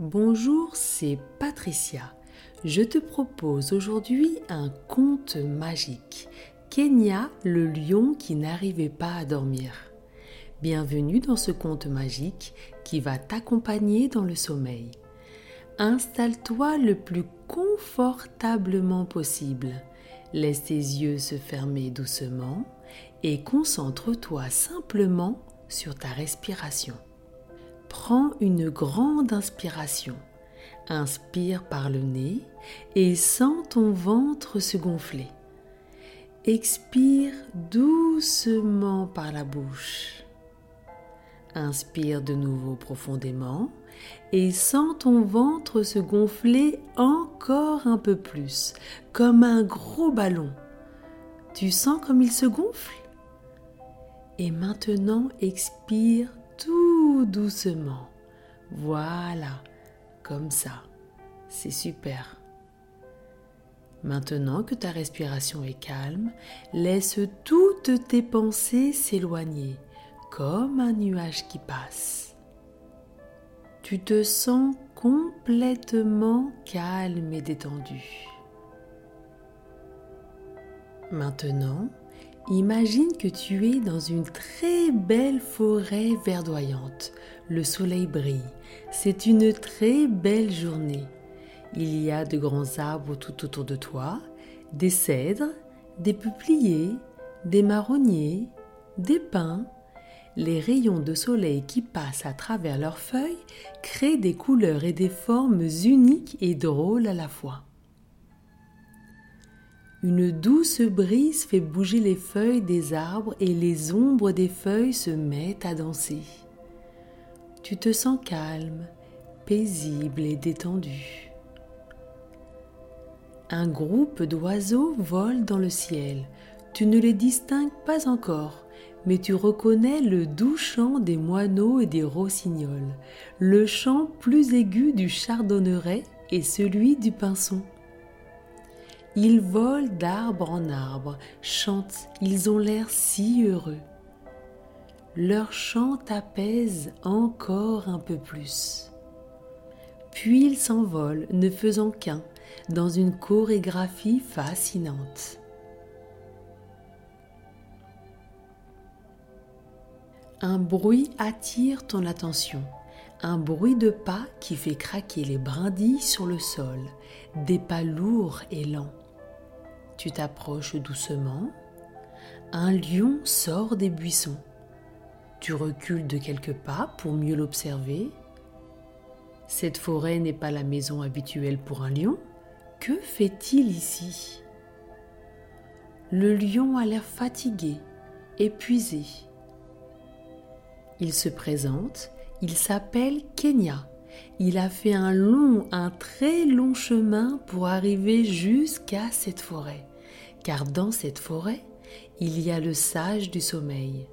Bonjour, c'est Patricia. Je te propose aujourd'hui un conte magique. Kenya, le lion qui n'arrivait pas à dormir. Bienvenue dans ce conte magique qui va t'accompagner dans le sommeil. Installe-toi le plus confortablement possible. Laisse tes yeux se fermer doucement et concentre-toi simplement sur ta respiration. Prends une grande inspiration. Inspire par le nez et sens ton ventre se gonfler. Expire doucement par la bouche. Inspire de nouveau profondément et sens ton ventre se gonfler encore un peu plus, comme un gros ballon. Tu sens comme il se gonfle? Et maintenant expire doucement. Voilà, comme ça. C'est super. Maintenant que ta respiration est calme, laisse toutes tes pensées s'éloigner comme un nuage qui passe. Tu te sens complètement calme et détendu. Maintenant, imagine que tu es dans une très belle forêt verdoyante. Le soleil brille. C'est une très belle journée. Il y a de grands arbres tout autour de toi, des cèdres, des peupliers, des marronniers, des pins. Les rayons de soleil qui passent à travers leurs feuilles créent des couleurs et des formes uniques et drôles à la fois. Une douce brise fait bouger les feuilles des arbres et les ombres des feuilles se mettent à danser. Tu te sens calme, paisible et détendu. Un groupe d'oiseaux vole dans le ciel. Tu ne les distingues pas encore, mais tu reconnais le doux chant des moineaux et des rossignols, le chant plus aigu du chardonneret et celui du pinson. Ils volent d'arbre en arbre, chantent, ils ont l'air si heureux. Leur chant t'apaise encore un peu plus. Puis ils s'envolent, ne faisant qu'un, dans une chorégraphie fascinante. Un bruit attire ton attention, un bruit de pas qui fait craquer les brindilles sur le sol, des pas lourds et lents. Tu t'approches doucement, un lion sort des buissons. Tu recules de quelques pas pour mieux l'observer. Cette forêt n'est pas la maison habituelle pour un lion. Que fait-il ici? Le lion a l'air fatigué, épuisé. Il se présente, il s'appelle Kenya. Il a fait un long, un très long chemin pour arriver jusqu'à cette forêt, car dans cette forêt, il y a le sage du sommeil.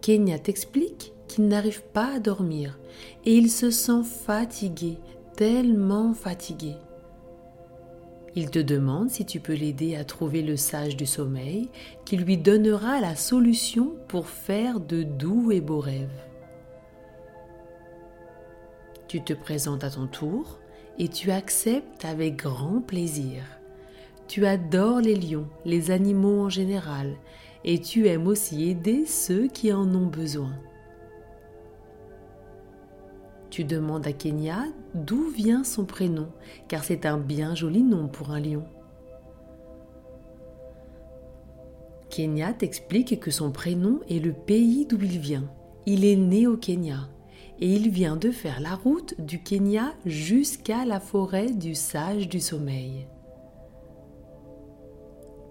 Kenya t'explique qu'il n'arrive pas à dormir et il se sent fatigué, tellement fatigué. Il te demande si tu peux l'aider à trouver le sage du sommeil qui lui donnera la solution pour faire de doux et beaux rêves. Tu te présentes à ton tour et tu acceptes avec grand plaisir. Tu adores les lions, les animaux en général, et tu aimes aussi aider ceux qui en ont besoin. Tu demandes à Kenya d'où vient son prénom, car c'est un bien joli nom pour un lion. Kenya t'explique que son prénom est le pays d'où il vient. Il est né au Kenya et il vient de faire la route du Kenya jusqu'à la forêt du sage du sommeil.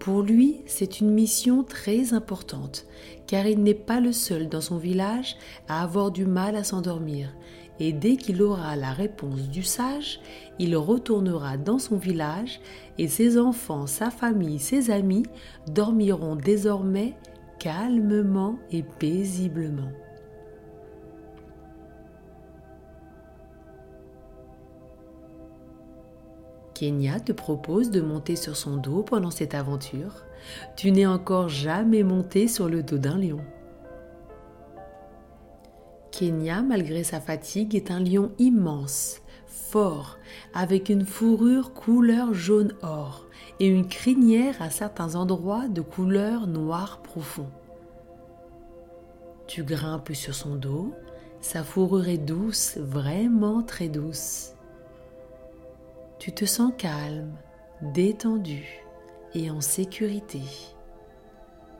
Pour lui, c'est une mission très importante, car il n'est pas le seul dans son village à avoir du mal à s'endormir, et dès qu'il aura la réponse du sage, il retournera dans son village et ses enfants, sa famille, ses amis dormiront désormais calmement et paisiblement. Kenya te propose de monter sur son dos pendant cette aventure. Tu n'es encore jamais monté sur le dos d'un lion. Kenya, malgré sa fatigue, est un lion immense, fort, avec une fourrure couleur jaune or et une crinière à certains endroits de couleur noir profond. Tu grimpes sur son dos, sa fourrure est douce, vraiment très douce. Tu te sens calme, détendu et en sécurité.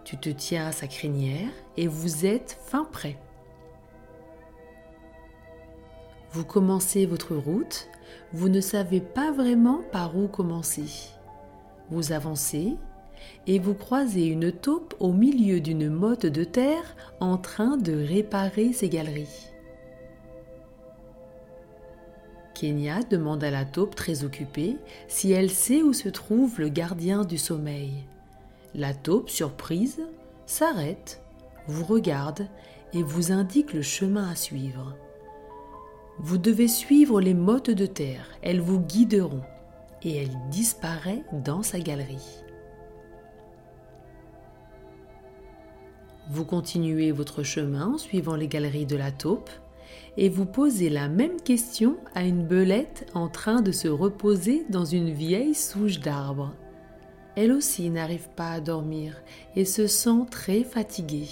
Tu te tiens à sa crinière et vous êtes fin prêt. Vous commencez votre route, vous ne savez pas vraiment par où commencer. Vous avancez et vous croisez une taupe au milieu d'une motte de terre en train de réparer ses galeries. Kenya demande à la taupe très occupée si elle sait où se trouve le gardien du sommeil. La taupe, surprise, s'arrête, vous regarde et vous indique le chemin à suivre. Vous devez suivre les mottes de terre, elles vous guideront et elle disparaît dans sa galerie. Vous continuez votre chemin suivant les galeries de la taupe et vous posez la même question à une belette en train de se reposer dans une vieille souche d'arbre. Elle aussi n'arrive pas à dormir et se sent très fatiguée.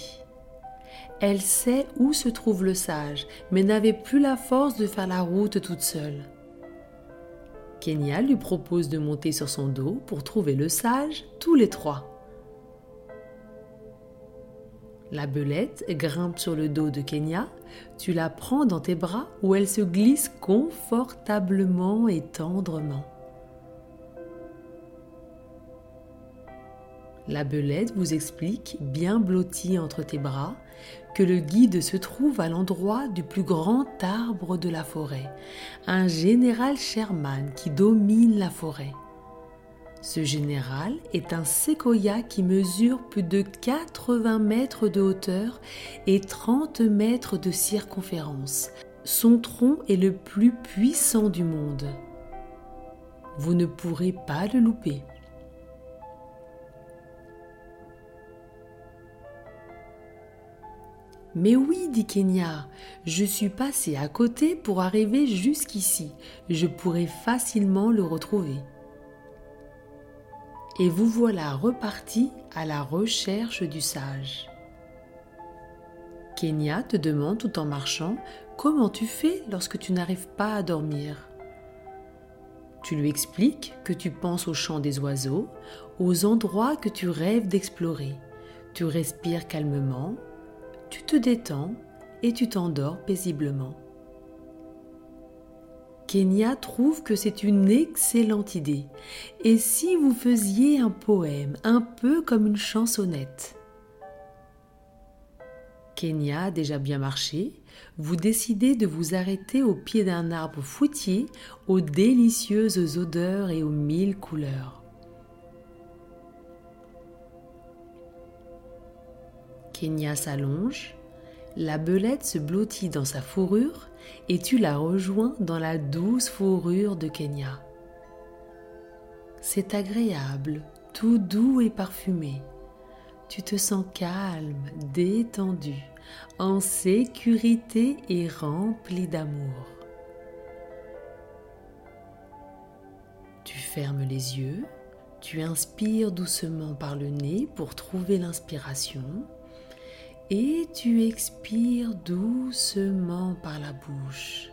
Elle sait où se trouve le sage, mais n'avait plus la force de faire la route toute seule. Kenya lui propose de monter sur son dos pour trouver le sage tous les trois. La belette grimpe sur le dos de Kenya, tu la prends dans tes bras où elle se glisse confortablement et tendrement. La belette vous explique, bien blottie entre tes bras, que le guide se trouve à l'endroit du plus grand arbre de la forêt, un général Sherman qui domine la forêt. Ce général est un séquoia qui mesure plus de 80 mètres de hauteur et 30 mètres de circonférence. Son tronc est le plus puissant du monde. Vous ne pourrez pas le louper. Mais oui, dit Kenya, je suis passé à côté pour arriver jusqu'ici. Je pourrais facilement le retrouver. Et vous voilà reparti à la recherche du sage. Kenya te demande tout en marchant comment tu fais lorsque tu n'arrives pas à dormir? Tu lui expliques que tu penses au chant des oiseaux, aux endroits que tu rêves d'explorer. Tu respires calmement tu te détends et tu t'endors paisiblement. Kenya trouve que c'est une excellente idée. Et si vous faisiez un poème, un peu comme une chansonnette? Kenya a déjà bien marché, vous décidez de vous arrêter au pied d'un arbre fruitier aux délicieuses odeurs et aux mille couleurs. Kenya s'allonge, la belette se blottit dans sa fourrure et tu la rejoins dans la douce fourrure de Kenya. C'est agréable, tout doux et parfumé. Tu te sens calme, détendu, en sécurité et rempli d'amour. Tu fermes les yeux, tu inspires doucement par le nez pour trouver l'inspiration et tu expires doucement par la bouche.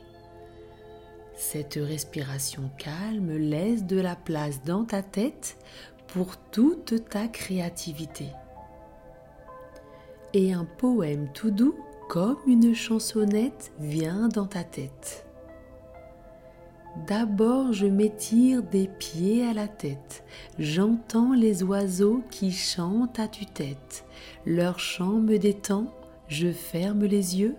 Cette respiration calme laisse de la place dans ta tête pour toute ta créativité. Et un poème tout doux comme une chansonnette vient dans ta tête. D'abord je m'étire des pieds à la tête, j'entends les oiseaux qui chantent à tue-tête, leur chant me détend, je ferme les yeux,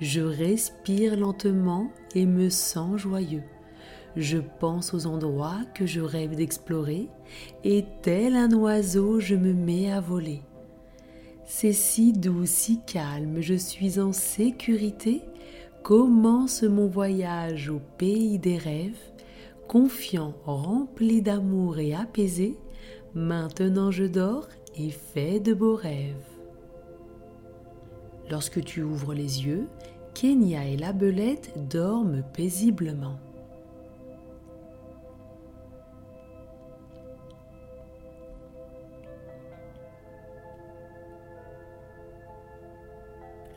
je respire lentement et me sens joyeux. Je pense aux endroits que je rêve d'explorer, et tel un oiseau je me mets à voler. C'est si doux, si calme, je suis en sécurité, commence mon voyage au pays des rêves, confiant, rempli d'amour et apaisé, maintenant je dors et fais de beaux rêves. Lorsque tu ouvres les yeux, Kenya et la belette dorment paisiblement.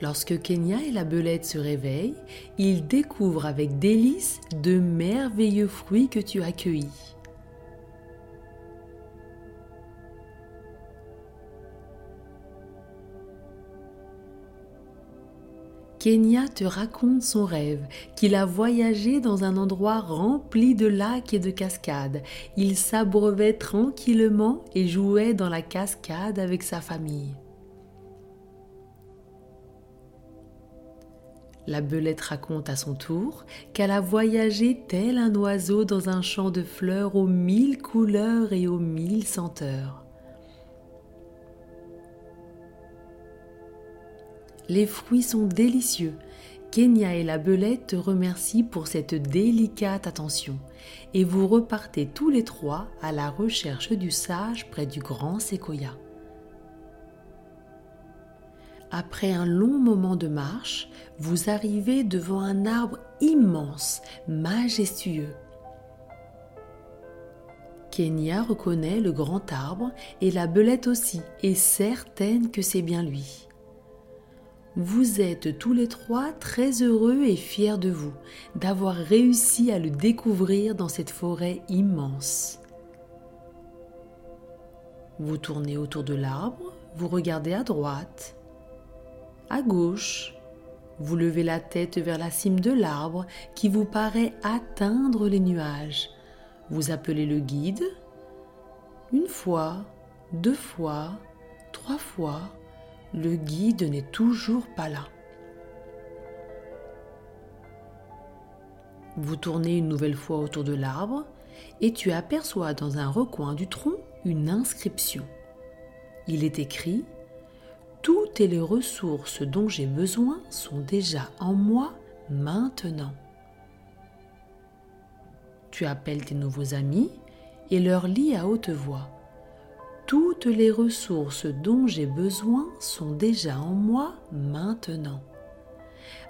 Lorsque Kenya et la belette se réveillent, ils découvrent avec délice de merveilleux fruits que tu as cueillis. Kenya te raconte son rêve, qu'il a voyagé dans un endroit rempli de lacs et de cascades. Il s'abreuvait tranquillement et jouait dans la cascade avec sa famille. La belette raconte à son tour qu'elle a voyagé tel un oiseau dans un champ de fleurs aux mille couleurs et aux mille senteurs. Les fruits sont délicieux. Kenya et la belette te remercient pour cette délicate attention et vous repartez tous les trois à la recherche du sage près du grand séquoia. Après un long moment de marche, vous arrivez devant un arbre immense, majestueux. Kenya reconnaît le grand arbre et la belette aussi, est certaine que c'est bien lui. Vous êtes tous les trois très heureux et fiers de vous, d'avoir réussi à le découvrir dans cette forêt immense. Vous tournez autour de l'arbre, vous regardez à droite, à gauche. Vous levez la tête vers la cime de l'arbre qui vous paraît atteindre les nuages. Vous appelez le guide. Une fois, deux fois, trois fois, le guide n'est toujours pas là. Vous tournez une nouvelle fois autour de l'arbre et tu aperçois dans un recoin du tronc une inscription. Il est écrit toutes les ressources dont j'ai besoin sont déjà en moi maintenant. Tu appelles tes nouveaux amis et leur lis à haute voix. Toutes les ressources dont j'ai besoin sont déjà en moi maintenant.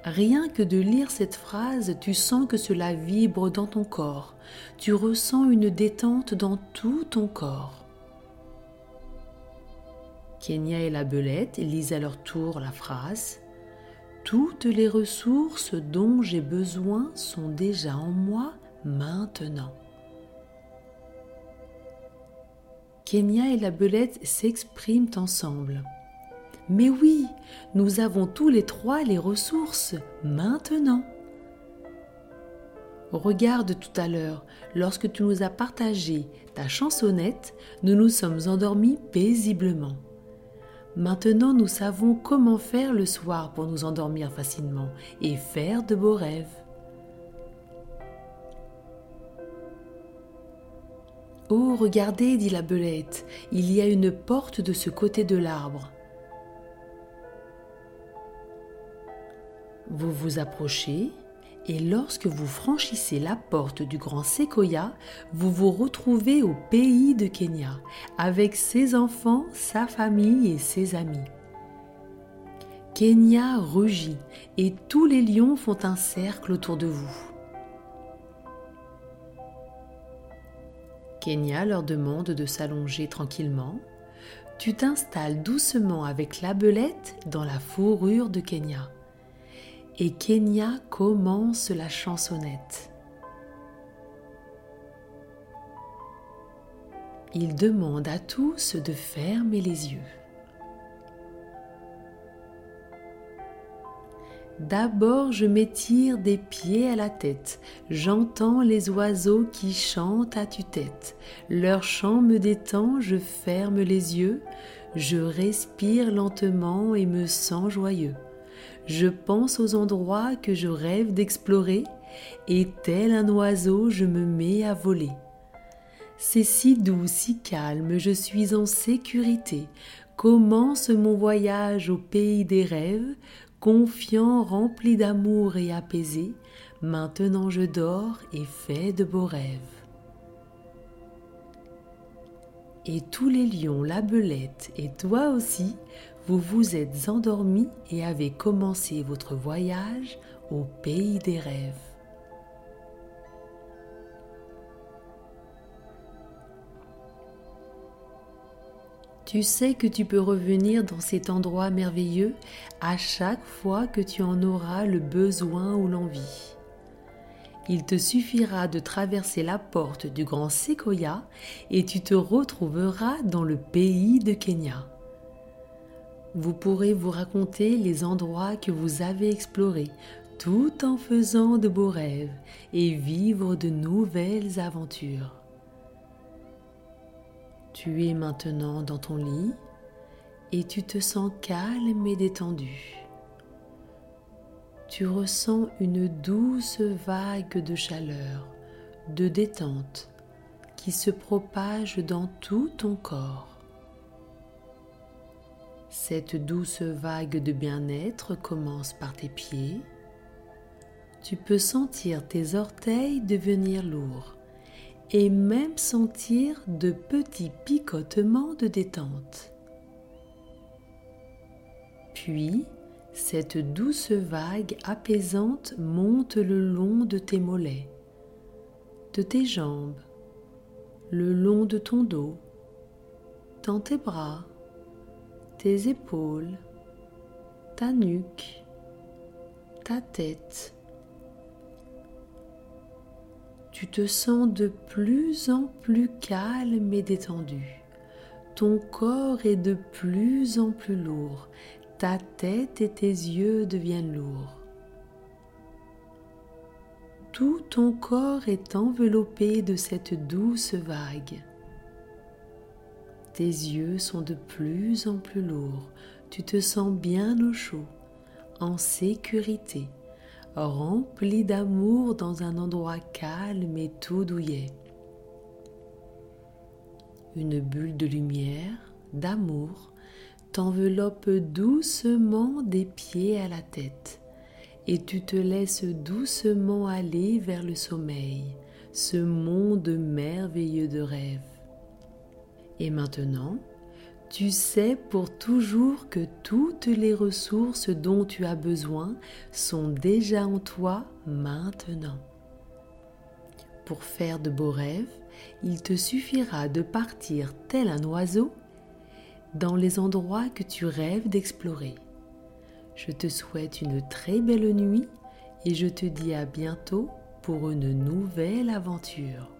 Rien que de lire cette phrase, tu sens que cela vibre dans ton corps. Tu ressens une détente dans tout ton corps. Kenya et la belette lisent à leur tour la phrase Toutes les ressources dont j'ai besoin sont déjà en moi maintenant. Kenya et la belette s'expriment ensemble. Mais oui, nous avons tous les trois les ressources maintenant. Regarde tout à l'heure, lorsque tu nous as partagé ta chansonnette, nous nous sommes endormis paisiblement. Maintenant, nous savons comment faire le soir pour nous endormir facilement et faire de beaux rêves. Oh, regardez, dit la belette, il y a une porte de ce côté de l'arbre. Vous vous approchez et lorsque vous franchissez la porte du grand séquoia, vous vous retrouvez au pays de Kenya, avec ses enfants, sa famille et ses amis. Kenya rugit et tous les lions font un cercle autour de vous. Kenya leur demande de s'allonger tranquillement. Tu t'installes doucement avec la belette dans la fourrure de Kenya et Kenya commence la chansonnette. Il demande à tous de fermer les yeux. D'abord je m'étire des pieds à la tête, j'entends les oiseaux qui chantent à tue-tête. Leur chant me détend, je ferme les yeux, je respire lentement et me sens joyeux. Je pense aux endroits que je rêve d'explorer et tel un oiseau je me mets à voler. C'est si doux, si calme, je suis en sécurité. Commence mon voyage au pays des rêves, confiant, rempli d'amour et apaisé. Maintenant je dors et fais de beaux rêves. Et tous les lions, la belette et toi aussi, vous vous êtes endormi et avez commencé votre voyage au pays des rêves. Tu sais que tu peux revenir dans cet endroit merveilleux à chaque fois que tu en auras le besoin ou l'envie. Il te suffira de traverser la porte du grand séquoia et tu te retrouveras dans le pays de Kenya. Vous pourrez vous raconter les endroits que vous avez explorés tout en faisant de beaux rêves et vivre de nouvelles aventures. Tu es maintenant dans ton lit et tu te sens calme et détendu. Tu ressens une douce vague de chaleur, de détente qui se propage dans tout ton corps. Cette douce vague de bien-être commence par tes pieds. Tu peux sentir tes orteils devenir lourds et même sentir de petits picotements de détente. Puis, cette douce vague apaisante monte le long de tes mollets, de tes jambes, le long de ton dos, dans tes bras, tes épaules, ta nuque, ta tête, tu te sens de plus en plus calme et détendu. Ton corps est de plus en plus lourd. Ta tête et tes yeux deviennent lourds. Tout ton corps est enveloppé de cette douce vague. Tes yeux sont de plus en plus lourds. Tu te sens bien au chaud, en sécurité rempli d'amour dans un endroit calme et tout douillet. Une bulle de lumière, d'amour, t'enveloppe doucement des pieds à la tête et tu te laisses doucement aller vers le sommeil, ce monde merveilleux de rêve. Et maintenant, tu sais pour toujours que toutes les ressources dont tu as besoin sont déjà en toi maintenant. Pour faire de beaux rêves, il te suffira de partir tel un oiseau dans les endroits que tu rêves d'explorer. Je te souhaite une très belle nuit et je te dis à bientôt pour une nouvelle aventure.